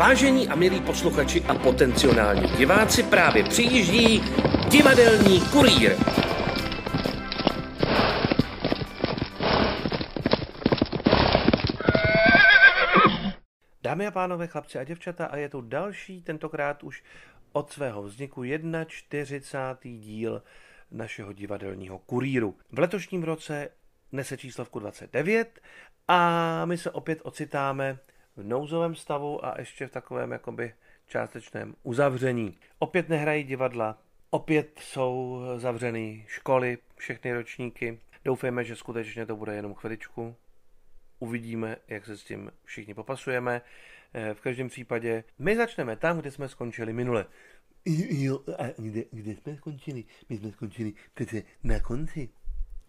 Vážení a milí posluchači a potenciální diváci právě přijíždí divadelní kurýr. Dámy a pánové, chlapci a děvčata, a je tu další, tentokrát už od svého vzniku 41. díl našeho divadelního kurýru. V letošním roce nese číslovku 29 a my se opět ocitáme v nouzovém stavu a ještě v takovém jakoby částečném uzavření. Opět nehrají divadla, opět jsou zavřeny školy, všechny ročníky. Doufejme, že skutečně to bude jenom chviličku. Uvidíme, jak se s tím všichni popasujeme. Eh, v každém případě my začneme tam, kde jsme skončili minule. Jo, a kde, kde jsme skončili? My jsme skončili přece na konci.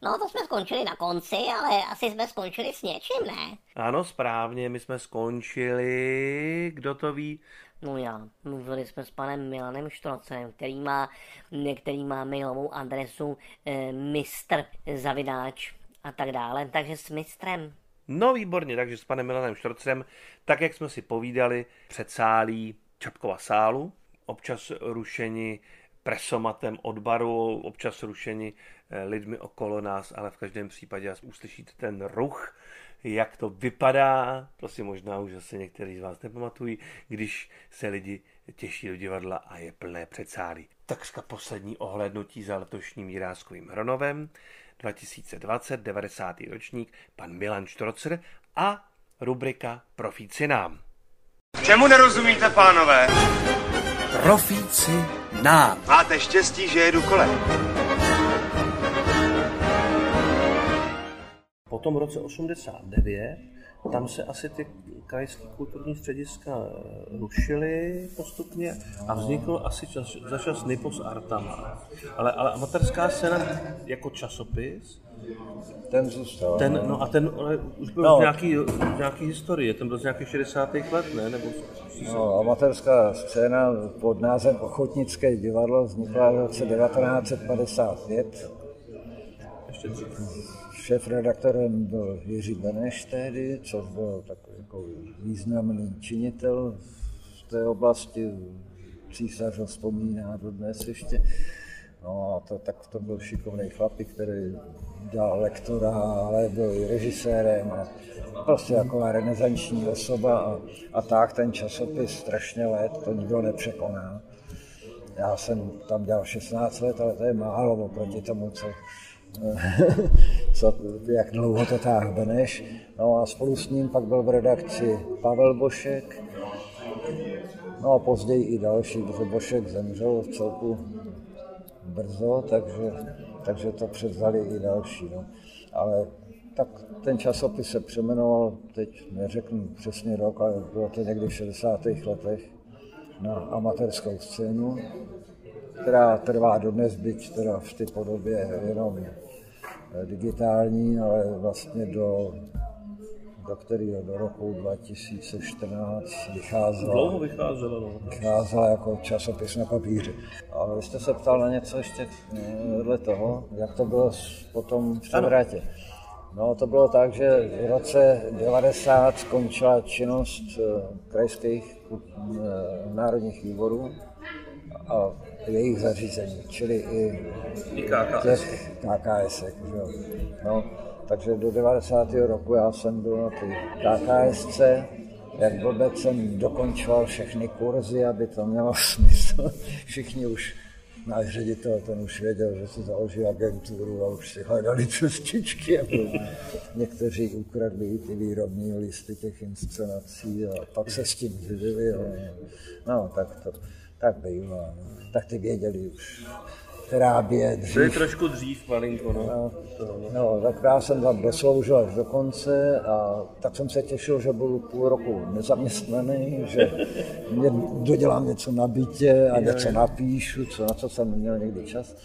No, to jsme skončili na konci, ale asi jsme skončili s něčím, ne? Ano, správně, my jsme skončili, kdo to ví? No já, mluvili jsme s panem Milanem Štrocem, který má, který má mailovou adresu e, mistr zavidáč a tak dále, takže s mistrem. No výborně, takže s panem Milanem Štrocem, tak jak jsme si povídali, předsálí Čapkova sálu, občas rušení presomatem od baru, občas rušení eh, lidmi okolo nás, ale v každém případě uslyšíte ten ruch, jak to vypadá, to si možná už zase někteří z vás nepamatují, když se lidi těší do divadla a je plné předsálí. Takřka poslední ohlednutí za letošním Jiráskovým Hronovem, 2020, 90. ročník, pan Milan Štrocer a rubrika Profíci nám. Čemu nerozumíte, pánové? Profíci nám. Máte štěstí, že jedu kolem. Po tom roce 89 tam se asi ty krajské kulturní střediska eh, rušily postupně a vznikl asi čas, za čas Nipos Artama. Ale, ale amatérská scéna jako časopis, ten zůstal. ten, no a ten ale už byl No. z nějaký, z nějaký historie, ten byl z nějakých 60. let, ne? Nebo No, amatérská scéna pod názvem Ochotnické divadlo vznikla v roce 1955. ještě. Šéf-redaktorem byl Jiří Beneš tehdy, což byl takový jako významný činitel v té oblasti. Císař ho vzpomíná dodnes ještě. No a to, tak to byl šikovný chlapík, který dělal lektora, ale byl i režisérem. A prostě taková renesanční osoba a, a tak ten časopis strašně let, to nikdo nepřekoná. Já jsem tam dělal 16 let, ale to je málo oproti tomu, co, co, jak dlouho to táhl Beneš. No a spolu s ním pak byl v redakci Pavel Bošek, no a později i další, protože Bošek zemřel v celku brzo, takže, takže to převzali i další. No. Ale tak ten časopis se přemenoval, teď neřeknu přesně rok, ale bylo to někdy v 60. letech na amatérskou scénu, která trvá dodnes, byť teda v té podobě jenom digitální, ale vlastně do, do kterého do roku 2014 vycházela Dlouho vycházelo, no. vycházela jako časopis na papíře. Ale vy jste se ptal na něco ještě eh, vedle toho, jak to bylo potom v Převratě. No to bylo tak, že v roce 90 skončila činnost eh, krajských eh, národních výborů a jejich zařízení, čili i I KKS. těch KKS. No, takže do 90. roku já jsem byl na ty KKSC, jak blbec jsem dokončoval všechny kurzy, aby to mělo smysl. Všichni už, náš ředitel, ten už věděl, že si založil agenturu a už si hledali cestičky. Někteří ukradli i ty výrobní listy těch inscenací a pak se s tím živili. No, tak to tak bývá. No. Tak ty věděli už, která bě dřív. To je trošku dřív, malinko, no. No, no, tak já jsem tam dosloužil až do konce a tak jsem se těšil, že budu půl roku nezaměstnaný, že mě, dodělám něco na bytě a něco napíšu, co, na co jsem neměl někdy čas.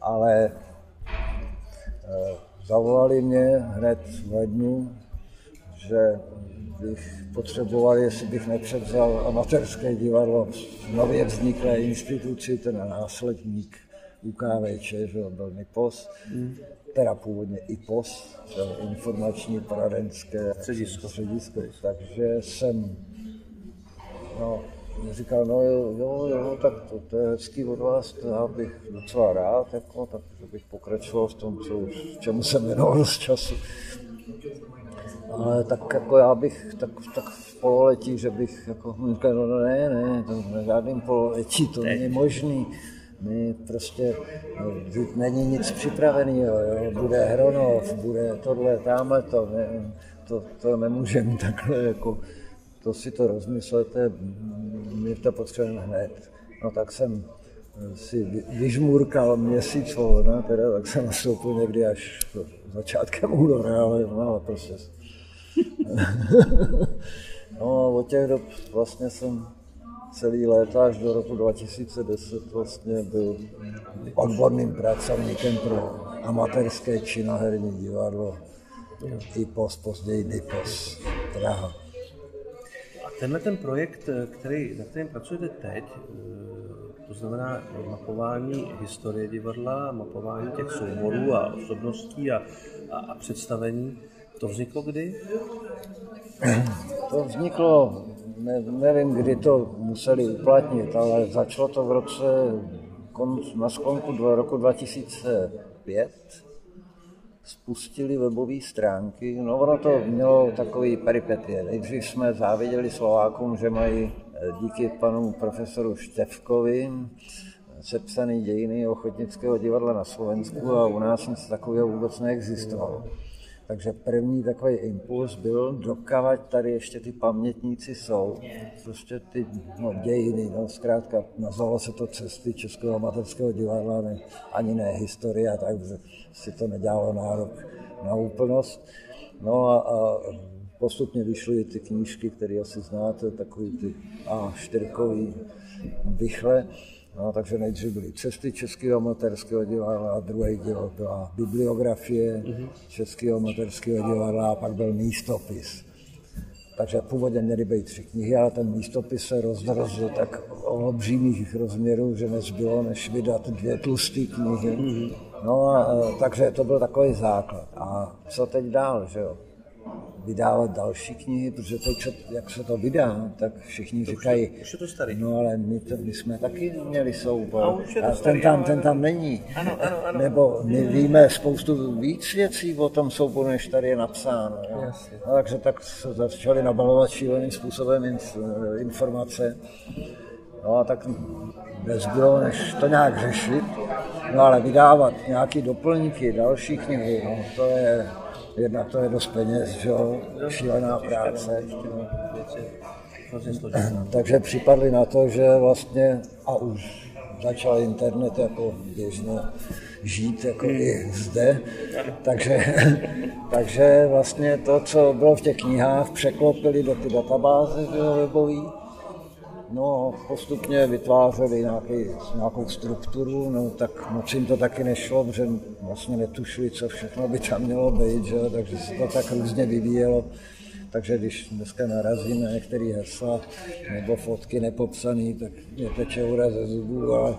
Ale eh, zavolali mě hned v lednu, že bych potřeboval, jestli bych nepřevzal amatérské divadlo v nově vzniklé instituci, ten následník UKVČ, že byl NIPOS, teda původně IPOS, to informační poradenské Středisko. středisko. Takže jsem No, říkal, no jo, jo, jo, tak to, to je hezký od vás, to já bych docela rád, jako, tak bych pokračoval v tom, co, už- čemu jsem věnoval dost času. Ale tak jako já bych, tak, tak v pololetí, že bych jako, říkal, no ne, ne, to na žádným pololetí, to není možný. My prostě, no, není nic připraveného, bude Hronov, bude tohle, tamhle to, ne, to, to nemůžeme takhle, jako, to si to rozmyslete, my to potřebujeme hned. No tak jsem si vy- vyžmurkal měsíc volna, teda, tak jsem nastoupil někdy až začátkem února, ale, no, ale prostě No od těch dob vlastně jsem celý léta až do roku 2010 vlastně byl odborným pracovníkem pro amatérské činoherní divadlo IPOS, později DIPOS, Praha. A tenhle ten projekt, který, na kterém pracujete teď, eh, to znamená mapování historie divadla, mapování těch souborů a osobností a, a, a představení, to vzniklo kdy? To vzniklo, ne, nevím, kdy to museli uplatnit, ale začalo to v roce, konc, na sklonku dva- roku 2005. Spustili webové stránky, no ono to mělo takový peripetie. Nejdřív jsme záviděli Slovákům, že mají eh, díky panu profesoru Števkovi sepsaný dějiny ochotnického divadla na Slovensku a u nás nic takového vůbec neexistovalo. Takže první takový impuls byl, dokavať tady ještě ty pamětníci jsou. Prostě ty no, dějiny, no, zkrátka nazvalo se to cesty Českého amatérského divadla, ne, ani ne historie, takže si to nedělalo nárok na úplnost. No a, a postupně vyšly ty knížky, které asi znáte, takový ty A4 bychle. No, takže nejdřív byly cesty Českého amatérského divadla, a druhý díl byla bibliografie Českého amatérského divadla a pak byl místopis. Takže původně měly být tři knihy, ale ten místopis se rozrostl tak obřímých rozměrů, že nezbylo, než vydat dvě tlusté knihy. No a, a takže to byl takový základ. A co teď dál, že jo? Vydávat další knihy, protože teď, co, jak se to vydá, tak všichni říkají, už je to starý. no ale my, to, my jsme taky měli soubor, A už je to a starý, ten tam, ano, ten tam není. Ano, ano, ano. Nebo my víme spoustu víc věcí o tom souboru, než tady je napsáno. Jo? No, takže tak se začali nabalovat šíleným způsobem inf- informace. No a tak nezbylo, než to nějak řešit. No ale vydávat nějaký doplňky, další knihy, no to je, jedna to je dost peněz, že šílená práce. Takže připadli na to, že vlastně, a už začal internet jako běžně žít jako i zde, takže, takže vlastně to, co bylo v těch knihách, překlopili do ty databáze webový, No, postupně vytvářeli nějaký, nějakou strukturu, no tak moc jim to taky nešlo, protože vlastně netušili, co všechno by tam mělo být, že? jo, takže se to tak různě vyvíjelo. Takže když dneska narazím na některé hesla nebo fotky nepopsané, tak mě teče úraz ze zubů, ale,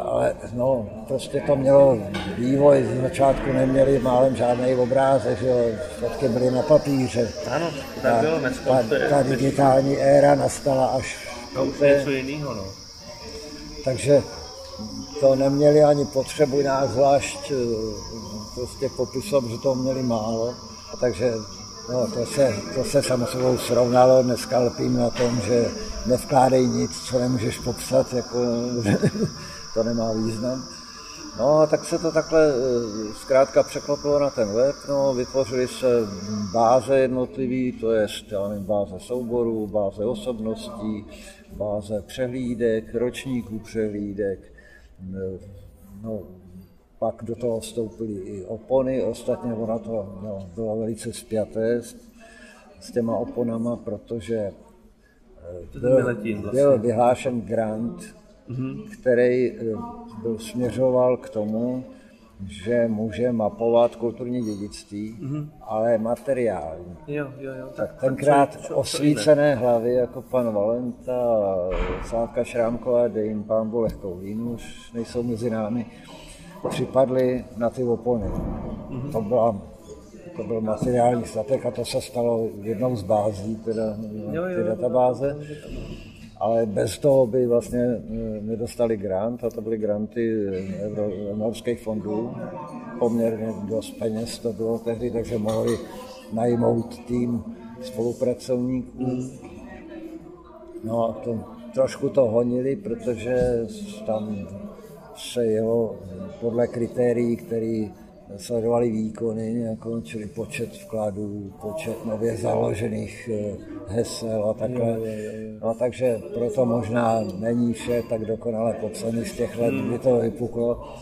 ale no, prostě to mělo vývoj, z začátku neměli málem žádný obrázek, že jo, fotky byly na papíře. Ano, to tak bylo. Ta, je- ta digitální éra nastala až To už je něco jiného, no. takže to neměli ani potřebu nějak zvlášť eh, prostě popisovat, že to měli málo. Takže no, to, se, to se samozřejmě srovnalo, dneska lpím na tom, že nevkládej nic, co nemůžeš popsat, jako, to nemá význam. No a tak se to takhle eh, zkrátka překlopilo na ten web, no, vytvořily se báze jednotlivý, to je já nevím, báze souborů, báze osobností, báze přehlídek, ročníků přehlídek, eh, no, pak do toho vstoupily i opony, ostatně ono to no, bylo velice spjaté s, s těma oponama, protože eh, ten Miletín vlastně. byl vyhlášen grant, který eh, byl směřoval k tomu, že může mapovat kulturní dědictví, ale materiální. Jo, jo, jo. Tak co- tenkrát co- co osvícené hlavy jako pan Valenta, Slávka Šrámková, dej jim pánbu lehkou vínu, už nejsou mezi námi, připadly na ty opony. To, byla, to byl materiální statek a to se stalo jednou z bází, teda Jo, jo, ty databáze. Ale bez toho by vlastně eh, nedostali grant a to byly granty eh, evropských fondů. Poměrně dost peněz to bylo tehdy, takže mohli najmout tým spolupracovníků. No a to, trošku to honili, protože tam se jelo podle kritérií, které sledovali výkony, jako, čili počet vkladů, počet nově založených eh, hesel a takhle. No, takže proto možná není vše tak dokonale popsaný z těch let, kdy to vypuklo.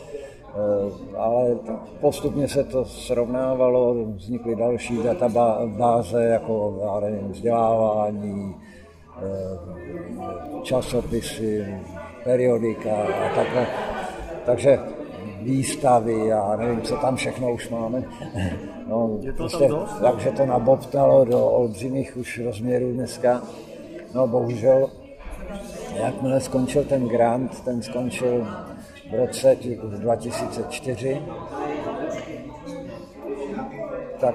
Eh, ale postupně se to srovnávalo, vznikly další databáze, jako nevím, vzdělávání, eh, časopisy, periodika a takhle. Takže výstavy a nevím, co tam všechno už máme. No, Je to prostě, tam dost? takže to nabobtalo do olbřimých už rozměrů dneska. No bohužel, jakmile skončil ten grant, ten skončil v roce 2004, tak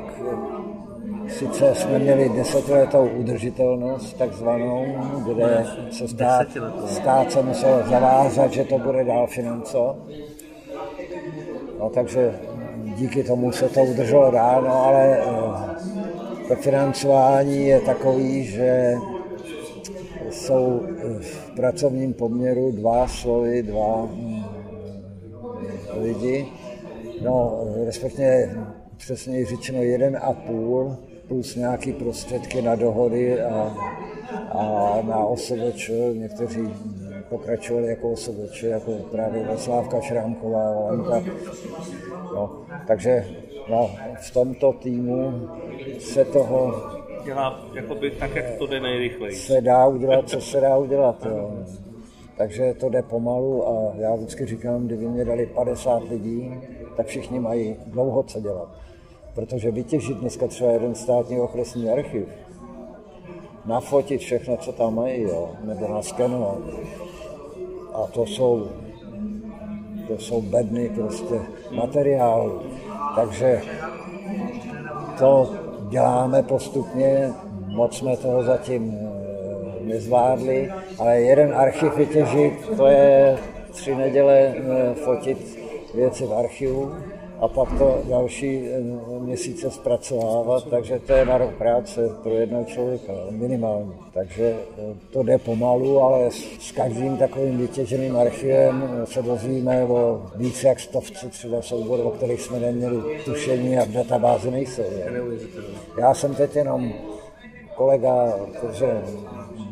sice jsme měli desetiletou udržitelnost takzvanou, kde se stát, stát se musel zavázat, že to bude dál financovat. No, takže díky tomu se to udrželo dál, no, ale eh, to financování je takový, že jsou eh, v pracovním poměru dva slovy, dva mm, lidi, no respektive přesněji řečeno jeden a půl, plus nějaký prostředky na dohody a, a na OSVČ, někteří pokračovali jako OSVČ, jako právě Václávka Šrámková, Valenka. No, takže no, v tomto týmu se toho Dělá jakoby tak, jak to jde nejrychleji. se dá udělat, co se dá udělat. Jo. Takže to jde pomalu a já vždycky říkám, kdyby mě dali 50 lidí, tak všichni mají dlouho co dělat. Protože vytěžit dneska třeba jeden státní okresní archiv, nafotit všechno, co tam mají, jo, nebo naskenovat. A to jsou, to jsou bedny prostě materiálu. Takže to děláme postupně, moc jsme toho zatím eh, nezvládli, ale jeden archiv vytěžit, to je tři neděle eh, fotit věci v archivu a pak to další eh, měsíce zpracovávat, takže to je na rok práce pro jednoho člověka minimálně. Takže to jde pomalu, ale s- každým takovým vytěženým archivem se dozvíme o více jak stovce třeba souborů, o kterých jsme neměli tušení a v databázi nejsou. jo. Já jsem teď jenom kolega, protože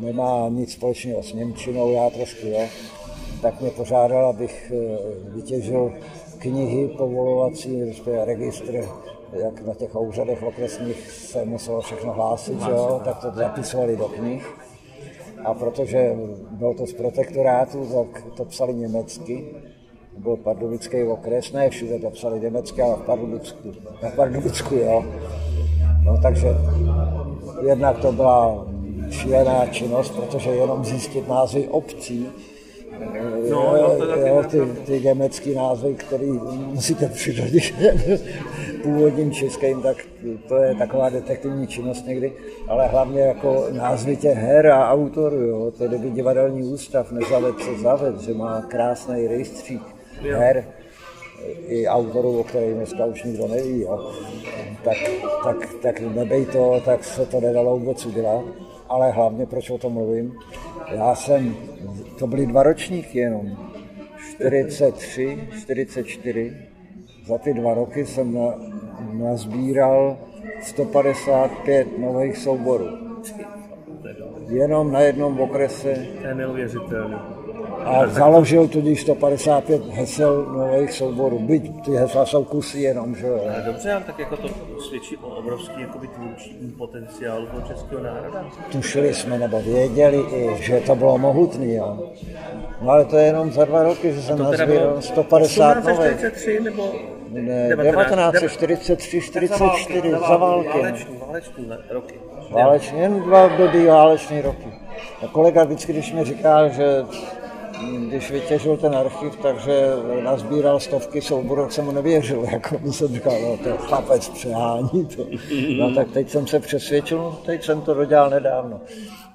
nemá nic společného s Němčinou, já trošku jo, tak mě požádal, abych eh, vytěžil knihy povolovací, registr, jak na těch úřadech okresních se muselo všechno hlásit, jo, tak to zapisovali do knih. A protože bylo to z protektorátu, tak to psali německy. Byl pardubický okres, ne všude to psali německy, ale v Pardubicku, na Pardubicku, jo. No takže jednak to byla šílená činnost, protože jenom zjistit názvy obcí, No, jo, to je taky jo, ty, ty německý názvy, který musíte přirodit původním českým, tak to je taková detektivní činnost někdy, ale hlavně jako názvy těch her a autorů, jo, to kdyby divadelní ústav nezaved, co zaved, že má krásný rejstřík her, i autorů, o kterých dneska už nikdo neví, jo. Tak, tak, tak nebej to, tak se to nedalo vůbec udělat. Ale hlavně, proč o tom mluvím, já jsem, to byly dva ročníky jenom, 43, 44, za ty dva roky jsem na, nazbíral 155 nových souborů. Jenom na jednom okrese To je neuvěřitelné. A založil tudíž 155 hesel nových souborů. Byť ty hesla jsou kusy jenom, že jo. Dobře, ale tak jako to svědčí o obrovský jakoby, tvůrčí potenciálu toho českého národa. Tušili jsme nebo věděli i, že to bylo mohutný, jo. No ale to je jenom za dva roky, že jsem nazbíral bylo 150 nových. 1843 nebo Ne, 19, 1943, tak za války, 44, za války. Váleční, váleční le- roky. Váleční, jen dva blbý váleční roky. A kolega vždycky, když mi říká, že když vytěžil ten archiv, takže nazbíral stovky souborů, tak jsem mu nevěřil, jako by jsem říkal, no to je chlapec přehání to. No tak teď jsem se přesvědčil, no teď jsem to dodělal nedávno,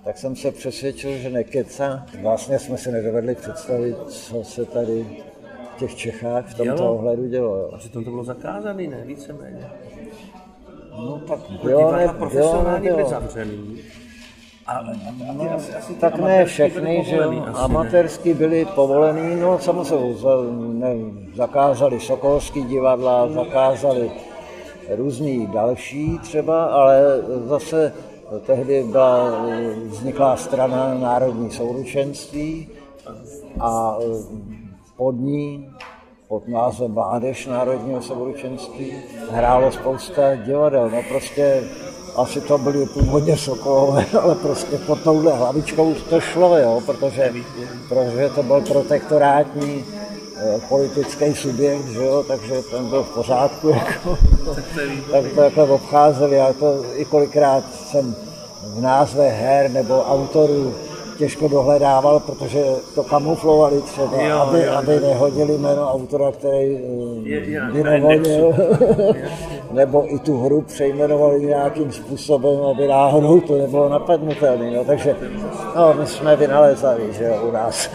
tak jsem se přesvědčil, že nekecá. Vlastně jsme si nedovedli představit, co se tady v těch Čechách v tomto Dělo? ohledu dělo. Jo. A přitom to bylo zakázané, ne? Víceméně. No tak Jako bylo, divadla ne, bylo, nebylo. Zavřený. A, a, a ty asi, asi Tak ne všechny, že? Amatérsky byly povolený, no samozřejmě za, ne, zakázali Sokolský divadla, zakázali různý další třeba, ale zase tehdy byla vzniklá strana Národní souručenství a pod ní pod názvem Mládež Národního souručenství hrálo spousta divadel. No prostě asi to byly původně Sokolové, ale prostě pod touhle hlavičkou to šlo, jo, protože, protože to byl protektorátní eh, politický subjekt, že jo, takže ten byl v pořádku, jako, tak to jako obcházeli, já to i kolikrát jsem v názve her nebo autorů těžko dohledával, protože to kamuflovali třeba, Jo, aby, jo, aby nehodili jméno autora, který eh, Je- je by nehodil, nebo i tu hru přejmenovali nějakým způsobem, aby náhodou to nebylo napadnutelné. No, takže no, my jsme vynalezali, že jo, u nás.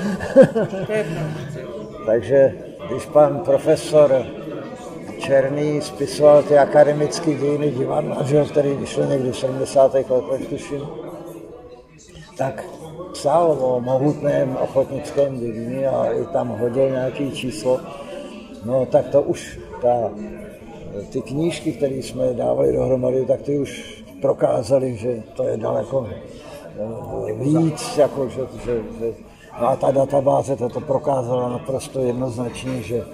takže když pan profesor Černý spisoval ty akademické dějiny divadla, že jo, který vyšel někdy v 70. letech, tuším, tak psal o mohutném ochotnickém dědině a i tam hodil nějaký číslo. No tak to už ta, ty knížky, které jsme dávali dohromady, tak ty už prokázali, že to je daleko eh, víc, jako že, že, že a ta databáze to, to prokázala naprosto jednoznačně, že,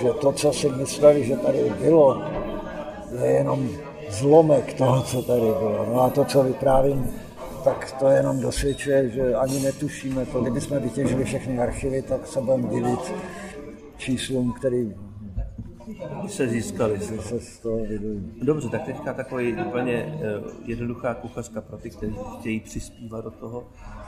že to, co si mysleli, že tady bylo, je jenom zlomek toho, co tady bylo. No a to, co vyprávím, tak to jenom dosvědčuje, že ani netušíme to. Kdybychom vytěžili všechny archivy, tak se budeme divit číslům, který se získali. se z toho. Dobře, tak teďka takový úplně eh, jednoduchá kuchařka pro ty, kteří chtějí přispívat do toho,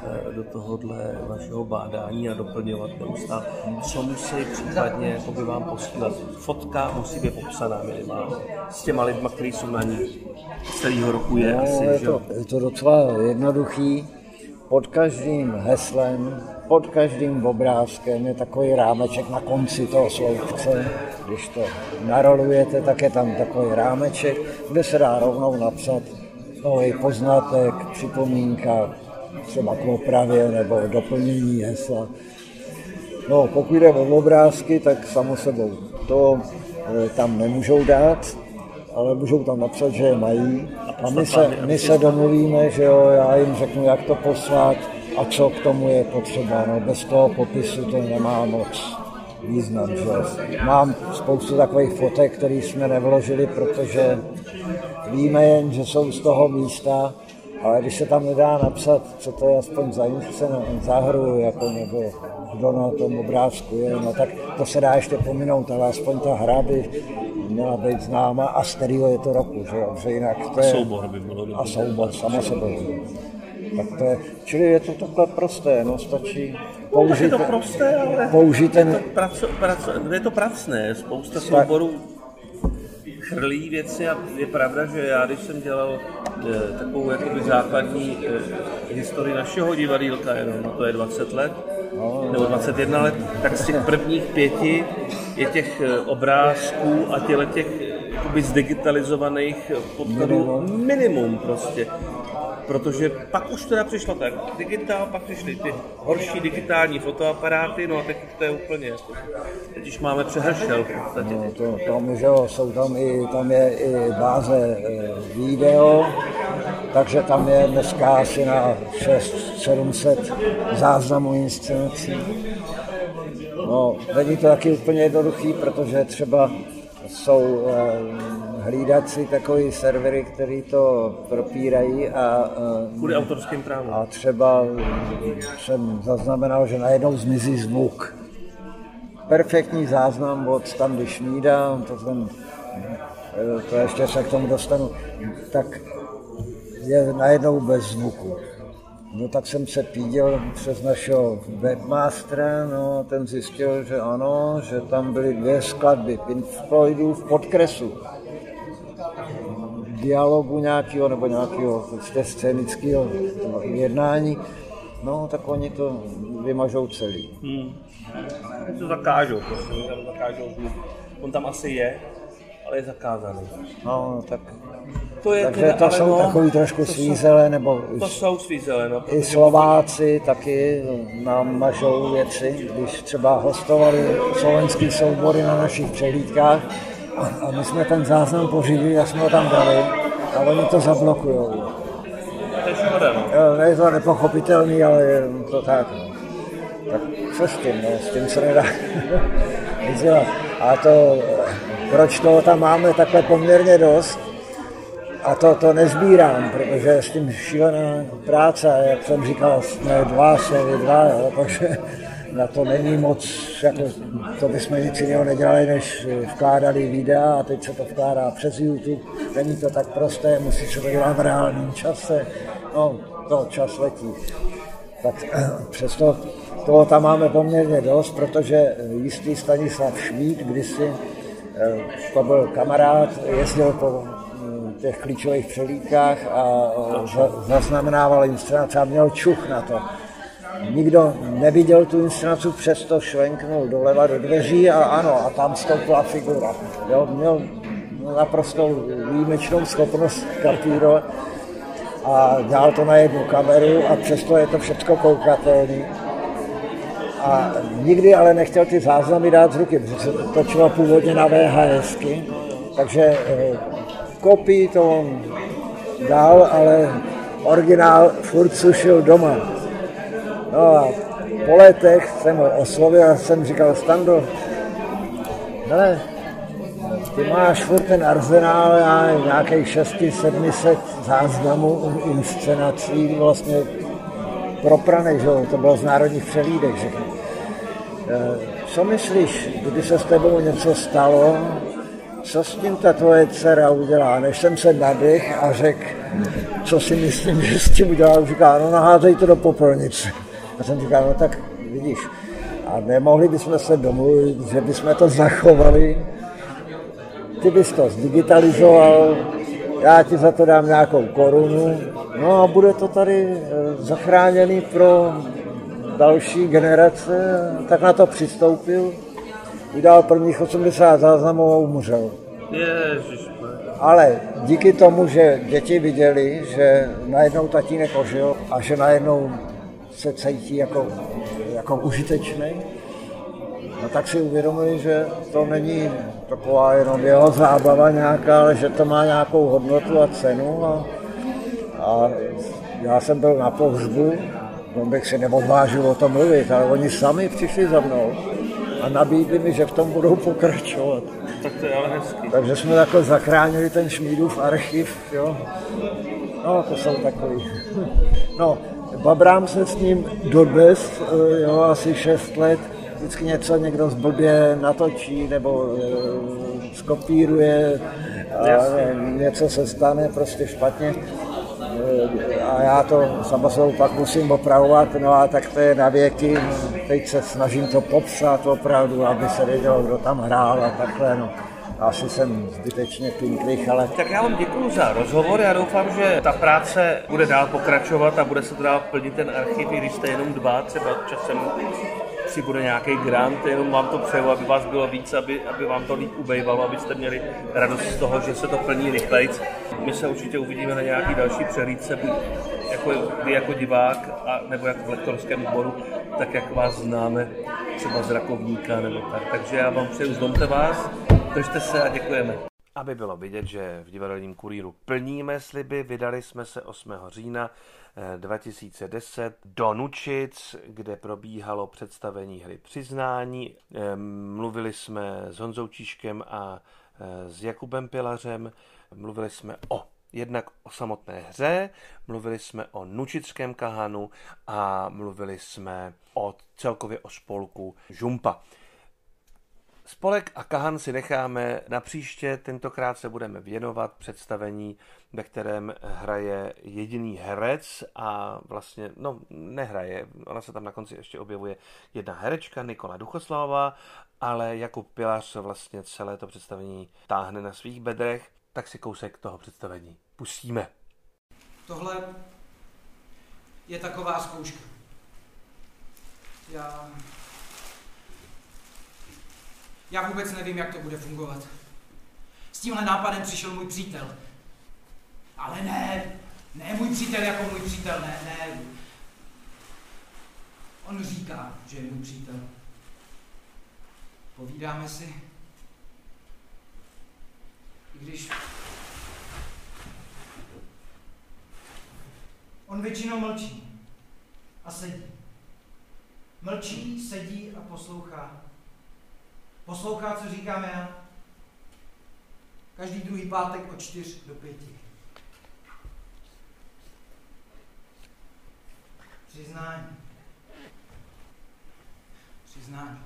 eh, do tohohle vašeho bádání a doplňovat neustále. Co musí případně jako by vám posílat? Fotka musí být popsaná minimálně. S těma lidma, kteří jsou na ní celého roku je No, asi, je, že to, je to docela jednoduchý. Pod každým heslem, pod každým obrázkem je takový rámeček na konci toho sloupce. Když to narolujete, tak je tam takový rámeček, kde se dá rovnou napsat nový poznatek, připomínka, třeba k opravě nebo doplnění hesla. No, pokud jde o obrázky, tak samo sebou. To e, tam nemůžou dát, ale můžou tam napsat, že je mají. A my se, my se domluvíme, že jo, já jim řeknu, jak to poslat a co k tomu je potřeba. No, bez toho popisu to nemá moc význam. Že? Mám spoustu takových fotek, které jsme nevložili, protože víme jen, že jsou z toho místa, ale když se tam nedá napsat, co to je aspoň za inscena, za hru, jako nebo kdo na tom obrázku je, no tak to se dá ještě pominout, ale aspoň ta hra by měla být známa a z kterého je to roku, že že jinak to je... Soubor by bylo A soubor, samo sebou. Tak to je, čili je to takhle prosté, no stačí použít, Je to prosté, ale použít je ten, to, praco, praco, je to pracné. Spousta souborů chrlí věci a je pravda, že já, když jsem dělal eh, takovou jakoby základní eh, historii našeho divadýlka, jenom no, to je 20 let, nebo 21 let, tak z těch prvních pěti je těch eh, obrázků a těle těch jakoby zdigitalizovaných podkladů minimum prostě. Protože pak už teda přišlo tak digitál, pak přišly ty horší digitální fotoaparáty, no a teď to je úplně jako, teď už máme přehršel no, to, tam, že jo, jsou tam i, tam je i báze e, video, takže tam je dneska asi na 600-700 záznamů inscenací. No, není to taky úplně jednoduchý, protože třeba jsou e, hlídací takový servery, který to propírají a e, Kvůli autorským právům. A třeba jsem zaznamenal, že najednou zmizí zvuk. Perfektní záznam od tam, když šmídám, to, ten, eh, to ještě se k tomu dostanu, tak je najednou bez zvuku. No tak jsem se píděl přes našeho webmastera, no ten zjistil, že ano, že tam byly dvě skladby Pink Floydů v podkresu. Dialogu nějakého nebo nějakého prostě scénického jednání. No, tak oni to vymažou celý. Hmm. To zakážou, prostě, zakážou. On tam asi je, ale je zakázaný. No, tak To je Takže teda, to ale jsou no, takový trošku to svízele, nebo To jsou svízele, no. i Slováci taky nám mažou věci, když třeba hostovali slovenský soubory na našich přehlídkách a, a my jsme ten záznam pořídili a jsme ho tam dali a oni to zablokujou. To je škoda, no. Je to nepochopitelný, ale je to tak. No. Tak co s tím, no, s tím se nedá nic dělat. A to, proč toho tam máme takhle poměrně dost, a to, to nezbírám, protože s tím šílená práce, jak jsem říkal, jsme dva, vy dva, jo, takže na to není moc, jako, to bychom nic jiného nedělali, než vkládali videa a teď se to vkládá přes YouTube. Není to tak prosté, musí se to dělat v reálném čase, no, to čas letí. Tak přesto toho tam máme poměrně dost, protože jistý Stanislav Šmíd kdysi, eh, to byl kamarád, jezdil po mm, těch klíčových přelídkách a za- zaznamenával inscenace a měl čuch na to. Nikdo neviděl tu inscenaci, přesto švenknul doleva do dveří a ano, a tam stoupla figura. Jo, měl naprosto výjimečnou schopnost kapírovat a dál to na jednu kameru a přesto je to všechno koukatelný. A nikdy ale nechtěl ty záznamy dát z ruky, protože se to točilo původně na VHSky, takže eh, kopii to on dal, ale originál furt sušil doma. No a po letech jsem ho oslovil a jsem říkal, Stando, hele, ty máš furt ten arzenál a nějakých 600-700 záznamů inscenací, vlastně propranej, že to bylo z národních přelídek všechno. Eh, Co myslíš, kdyby se s tebou něco stalo, co s tím ta tvoje dcera udělá? Než jsem se nadech a řekl, co si myslím, že s tím udělá, říká, no naházej to do popelnice. A jsem říkal, no tak vidíš, a nemohli bychom se domluvit, že bychom to zachovali, ty bys to zdigitalizoval, já ti za to dám nějakou korunu, no a bude to tady eh, zachráněný pro další generace, tak na to přistoupil, vydal prvních 80 záznamů a umřel. Ježiš, Ale díky tomu, že děti viděli, že najednou tatínek ožil a že najednou se cítí jako, jako užitečný, no tak si uvědomili, že to není taková jenom jeho zábava nějaká, ale že to má nějakou hodnotu a cenu. A, a já jsem byl na pohřbu, no bych si neodvážil o tom mluvit, ale oni sami přišli za mnou a nabídli mi, že v tom budou pokračovat. tak to je ale hezký. Takže jsme takhle zachránili ten Šmídův archiv, jo. No, to jsou takový. No, babrám se s ním dodnes, eh, jo, asi 6 let. Vždycky něco někdo zblbě natočí nebo eh, skopíruje a něco se stane prostě špatně. A já to samozřejmě pak musím opravovat, no a tak to je na věky. Teď se snažím to popsat opravdu, aby se vědělo, kdo tam hrál a takhle, no. Asi jsem zbytečně pinklich, ale Tak já vám děkuji za rozhovor, já doufám, že ta práce bude dál pokračovat a bude se dál plnit ten archiv, i když jste jenom dva, třeba časem si bude nějaký grant, jenom vám to přeju, aby vás bylo víc, aby, aby vám to líp ubejvalo, abyste měli radost z toho, že se to plní rychleji. My se určitě uvidíme na nějaký další přehlídce, buď jako vy jako divák, a, nebo jako v lektorském sboru, tak jak vás známe, třeba z Rakovníka nebo tak. Takže já vám přeju, zdomte vás, držte se a děkujeme. Aby bylo vidět, že v divadelním kurýru plníme sliby, vydali jsme se 8. října 2010 do Nučic, kde probíhalo představení hry Přiznání. Mluvili jsme s Honzou Číškem a eh, s Jakubem Pilařem. Mluvili jsme o jednak o samotné hře, mluvili jsme o Nučickém kahanu a mluvili jsme o celkově o spolku Žumpa. Spolek a Kahan si necháme na příště, tentokrát se budeme věnovat představení, ve kterém hraje jediný herec a vlastně, no nehraje, ona se tam na konci ještě objevuje jedna herečka, Nikola Duchoslavová, ale Jakub Pilař vlastně celé to představení táhne na svých bedrech, tak si kousek toho představení pustíme. Tohle je taková zkouška. Já... Já vůbec nevím, jak to bude fungovat. S tímhle nápadem přišel můj přítel. Ale ne, ne můj přítel jako můj přítel, ne, ne. On říká, že je můj přítel. Povídáme si. I když On většinou mlčí a sedí. Mlčí, sedí a poslouchá. Poslouchá, co říkám já. Každý druhý pátek od čtyř do pěti. Přiznání. Přiznání.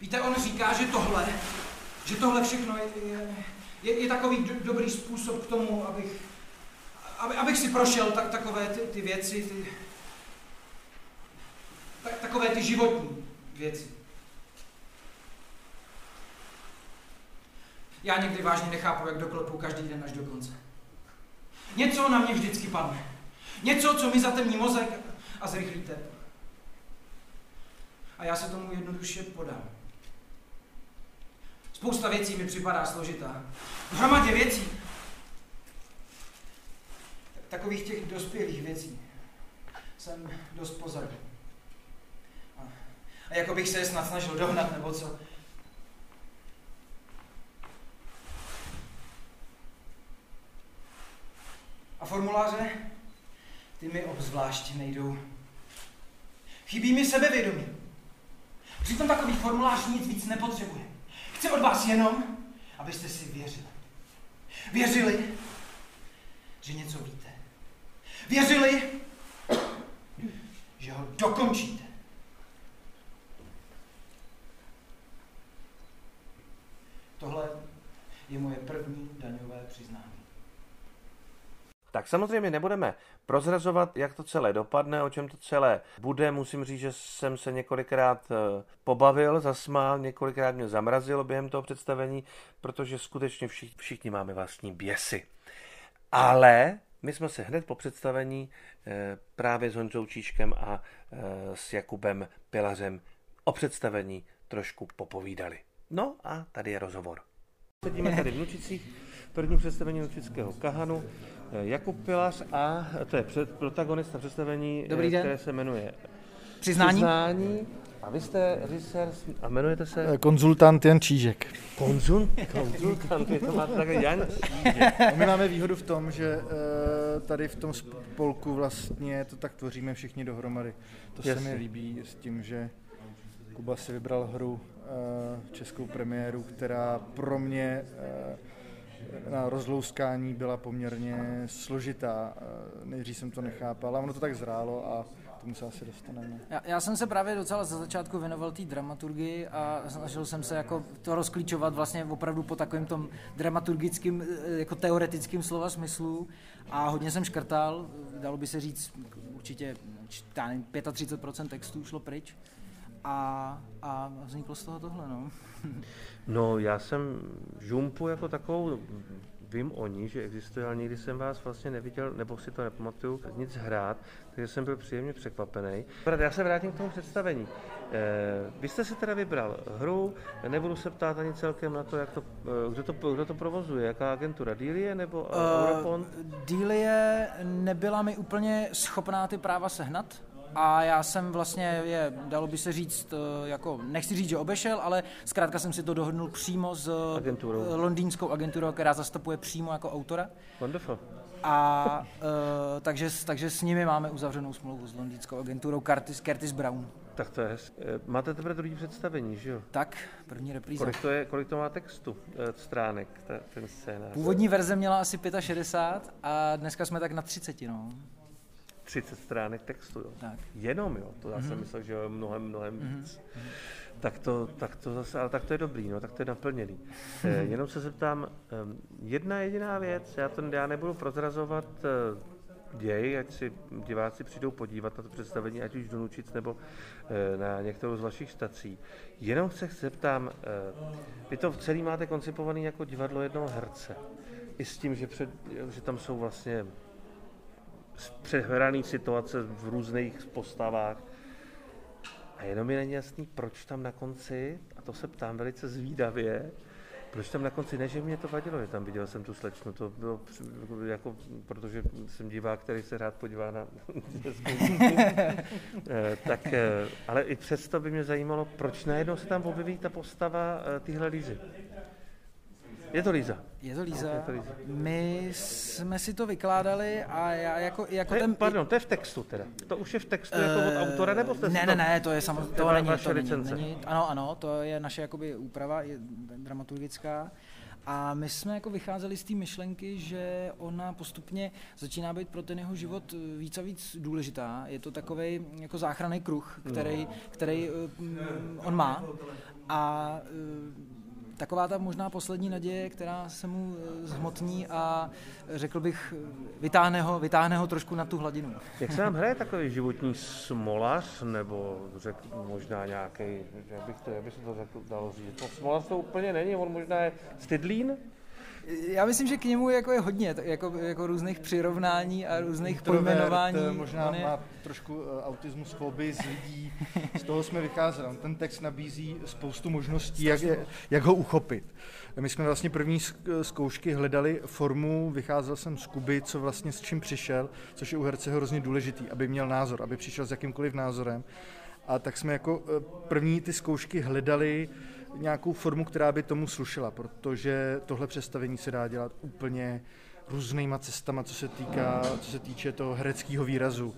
Víte, on říká, že tohle, že tohle všechno je, je, je, je takový do, dobrý způsob k tomu, abych, aby, abych si prošel tak, takové ty, ty věci, ty, tak, takové ty životní věci. Já někdy vážně nechápu, jak doklepu každý den až do konce. Něco na mě vždycky padne. Něco, co mi zatemní mozek a zrychlí. A já se tomu jednoduše podám. Spousta věcí mi připadá složitá. V hromadě věcí. Takových těch dospělých věcí jsem dost pozadu. A, jako bych se je snad snažil dohnat, nebo co. A formuláře? Ty mi obzvlášť nejdou. Chybí mi sebevědomí. Přitom takový formulář nic víc nepotřebuje. Chci od vás jenom, abyste si věřili. Věřili, že něco víte. Věřili, že ho dokončíte. Tohle je moje první daňové přiznání. Tak samozřejmě nebudeme prozrazovat, jak to celé dopadne, o čem to celé bude. Musím říct, že jsem se několikrát eh, pobavil, zasmál, několikrát mě zamrazilo během toho představení, protože skutečně všichni, všichni máme vlastní běsy. Ale my jsme se hned po představení eh, právě s Honzou Číškem a eh, s Jakubem Pilařem o představení trošku popovídali. No a tady je rozhovor. Sedíme tady v Nučicích, první představení Nučického kahanu. Jakub Pilař a to je před, protagonista představení, Dobrý den. které se jmenuje Přiznání? Přiznání. A vy jste režisér a jmenujete se Konzultant Jan Čížek. Konzult, konzultant, vy to máte takhle Jan Čížek. A my máme výhodu v tom, že eh, tady v tom spolku vlastně to tak tvoříme všichni dohromady. To se Jasně. mi líbí s tím, že Kuba si vybral hru eh, českou premiéru, která pro mě eh, na rozlouskání byla poměrně složitá. Eh, Nejdřív jsem to nechápal, a ono to tak zrálo a tomu se asi dostaneme. Já, já jsem se právě docela za začátku věnoval té dramaturgii a snažil jsem se jako to rozklíčovat vlastně opravdu po takovém tom dramaturgickým, eh, jako teoretickým slova smyslu a hodně jsem škrtal, dalo by se říct určitě č- já nevím, 35% textů šlo pryč a, a vzniklo z toho tohle, no. No, já jsem žumpu jako takovou, vím o ní, že existuje, ale nikdy jsem vás vlastně neviděl, nebo si to nepamatuju, nic hrát, takže jsem byl příjemně překvapený. Já se vrátím k tomu představení. Eh, vy jste si teda vybral hru, nebudu se ptát ani celkem na to, jak to, eh, kdo, to, kdo to provozuje, jaká agentura, Dealie nebo uh, Eurofond? Dealie nebyla mi úplně schopná ty práva sehnat a já jsem vlastně je, dalo by se říct, eh, jako, nechci říct, že obešel, ale zkrátka jsem si to dohodnul přímo s eh, Agenturou. londýnskou agenturou, která zastupuje přímo jako autora. Wonderful. A uh, takže, takže s nimi máme uzavřenou smlouvu s londýnskou agenturou Curtis, Curtis Brown. Tak to je hezké. Máte teprve druhý představení, že jo? Tak, první repríza. Kolik to, je, kolik to má textu, stránek, ta, ten scénář? Původní verze měla asi 65 a dneska jsme tak na 30, no. 30 stránek textu. Jo. Tak. Jenom, jo. To já jsem Mhm. myslel, že jo, mnohem, mnohem Mhm. víc. Tak to, tak to zase, ale tak to je dobrý, no, tak to je naplněný. Eh, jenom se zeptám, ehm, jedna jediná věc, já, to, já nebudu prozrazovat eh, děj, ať si diváci přijdou podívat na to představení, ať už do Nučic nebo eh, na některou z vašich stací. Jenom se zeptám, vy to celý máte koncipovaný jako divadlo jednoho herce. I s tím, že, před, že tam jsou vlastně přehrané situace v různých postavách. A jenom mi není jasný, proč tam na konci, a to se ptám velice zvídavě, proč tam na konci, ne, že mě to vadilo, že tam viděl jsem tu slečnu, to bylo jako, protože jsem divák, který se rád podívá na Eh, tak, eh, ale i přesto by mě zajímalo, proč najednou se tam objeví ta postava eh, tyhle Lízy. Je to Líza. Je to Líza. Je to Líza. My jsme si to vykládali a já jako, jako To je, ten... pardon, to je v textu teda. To už je v textu jako od Eh, autora, nebo jste ne, ne, ne, to je samozřejmě, to není, to není, není, ano, ano, to je naše jakoby úprava je dramaturgická. A my jsme jako vycházeli z té myšlenky, že ona postupně začíná být pro ten jeho život eh, víc a víc důležitá. Je to takový jako záchranný kruh, který, který eh, mm, on má. A taková ta možná poslední naděje, která se mu eh, zhmotní a eh, řekl bych, vytáhne ho, vytáhne ho trošku na tu hladinu. Jak se nám hraje takový životní smolař, nebo řek, možná nějaký, jak bych to, jak by se to řekl, dalo říct, no, smolař to úplně není, on možná je stydlín? Já myslím, že k němu jako je hodně jako, jako různých přirovnání a různých pojmenování. Introvert, eh, možná On je- má trošku eh, autismus, fobii z lidí. Z toho jsme vycházeli. On Ten text nabízí spoustu možností, jak, je- jak ho uchopit. My jsme vlastně první zkoušky hledali formu, vycházel jsem z Kuby, co vlastně s čím přišel, což je u herce hrozně důležitý, aby měl názor, aby přišel s jakýmkoliv názorem. A tak jsme jako eh, první ty zkoušky hledali nějakou formu, která by tomu slušela, protože tohle představení se dá dělat úplně různýma cestama, co se týká, co se týče toho hereckého výrazu.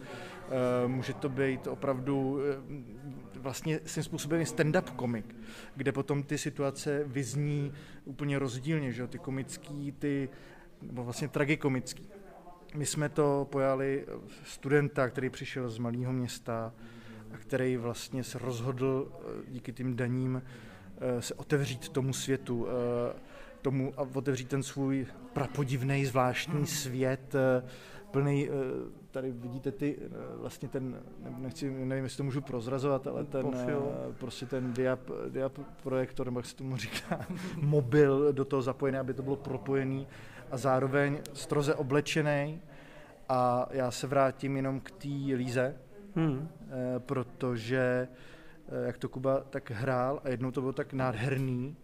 Eh, Může to být opravdu eh, vlastně svým způsobem stand-up komik, kde potom ty situace vyzní úplně rozdílně, že ty komický, ty, nebo vlastně tragikomický. My jsme to pojali studenta, který přišel z malého města a který vlastně se rozhodl eh, díky tím daním se otevřít tomu světu, eh, tomu a otevřít ten svůj prapodivný, zvláštní svět, eh, plný, eh, tady vidíte ty, eh, vlastně ten, ne- nechci, nevím, jestli to můžu prozrazovat, ale ten, eh, prostě ten diap, diap projektor, nebo jak se tomu říká, mobil do toho zapojený, aby to bylo propojený a zároveň stroze oblečený a já se vrátím jenom k té Líze, Hmm. eh, protože eh, jak to Kuba tak hrál a jednou to bylo tak nádherný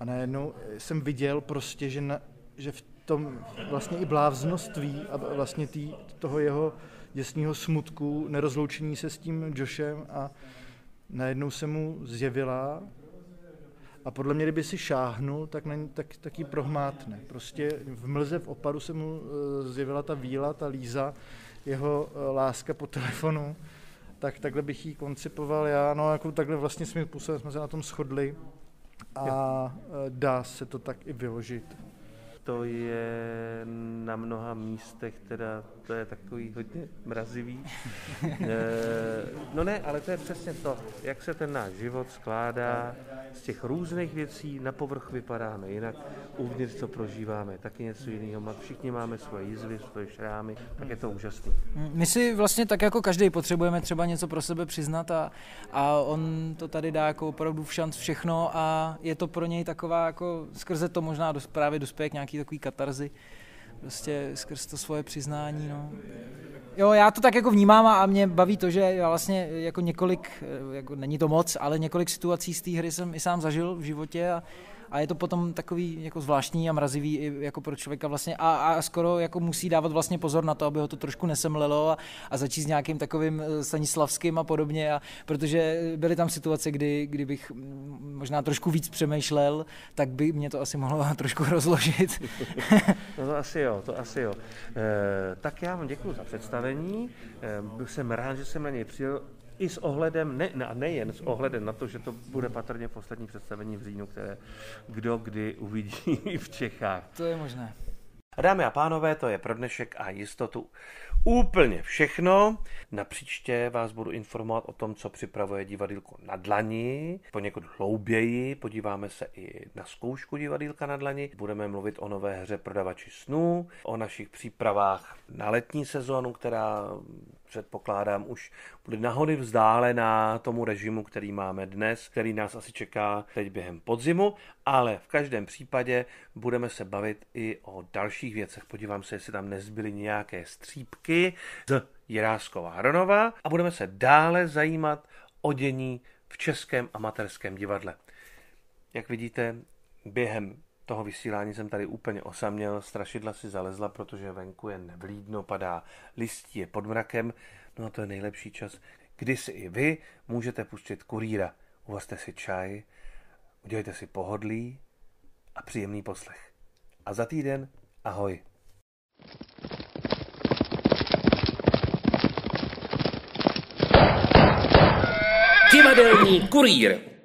a najednou jsem viděl prostě, že, na, že v tom vlastně i bláznoství a vlastně tý, toho jeho děsního smutku, nerozloučení se s tím Joshem a najednou se mu zjevila a podle mě, kdyby si šáhnul, tak, na, ní- tak, tak ji prohmátne. Prostě v mlze v opadu se mu eh, zjevila ta víla, ta Líza, jeho eh, láska po telefonu, tak takhle bych ji koncipoval já, no jako takhle vlastně svým způsobem jsme se na tom shodli. A eh, dá se to tak i vyložit. To je na mnoha místech, teda to je takový hodně mrazivý. Eh, no ne, ale to je přesně to, jak se ten náš život skládá z těch různých věcí, na povrch vypadáme jinak, uvnitř co prožíváme, taky něco jiného. Všichni máme svoje jizvy, svoje šrámy, tak je to úžasný. My si vlastně tak jako každý potřebujeme třeba něco pro sebe přiznat a, a on to tady dá jako opravdu v šanc všechno a je to pro něj taková jako skrze to možná dos, právě dospěje k nějaký takový katarzy, prostě skrz to svoje přiznání, no. Jo, já to tak jako vnímám a mě baví to, že já vlastně jako několik, eh, jako není to moc, ale několik situací z té hry jsem i sám zažil v životě a, a je to potom takový jako zvláštní a mrazivý i jako pro člověka vlastně a, a skoro jako musí dávat vlastně pozor na to, aby ho to trošku nesemlelo a, a začít s nějakým takovým eh, Stanislavským a podobně, a, protože byly tam situace, kdy, kdybych mm, možná trošku víc přemýšlel, tak by mě to asi mohlo trošku rozložit. No to asi jo, to asi jo. E, tak já vám děkuji za představení. E, byl jsem rád, že jsem na něj přijel i s ohledem, ne, ne, a nejen s ohledem na to, že to bude patrně poslední představení v říjnu, které kdo kdy uvidí v Čechách. to je možné. A dámy a pánové, to je pro dnešek a jistotu úplně všechno. Na příště vás budu informovat o tom, co připravuje divadýlko na dlani. Poněkud hlouběji podíváme se i na zkoušku divadýlka na dlani. Budeme mluvit o nové hře Prodavači snů, o našich přípravách na letní sezónu, která předpokládám už bude nahody vzdálená tomu režimu, který máme dnes, který nás asi čeká teď během podzimu, ale v každém případě budeme se bavit i o dalších věcech. Podívám se, jestli tam nezbyly nějaké střípky z Jiráskova Hronova a budeme se dále zajímat o dění v českém amatérském divadle. Jak vidíte, během toho vysílání jsem tady úplně osaměl, strašidla si zalezla, protože venku je nevlídno, padá listí, je pod mrakem, no a to je nejlepší čas, kdy si i vy můžete pustit kurýra. Uvazte si čaj, udělejte si pohodlí a příjemný poslech. A za týden ahoj. Divadelní kurýr.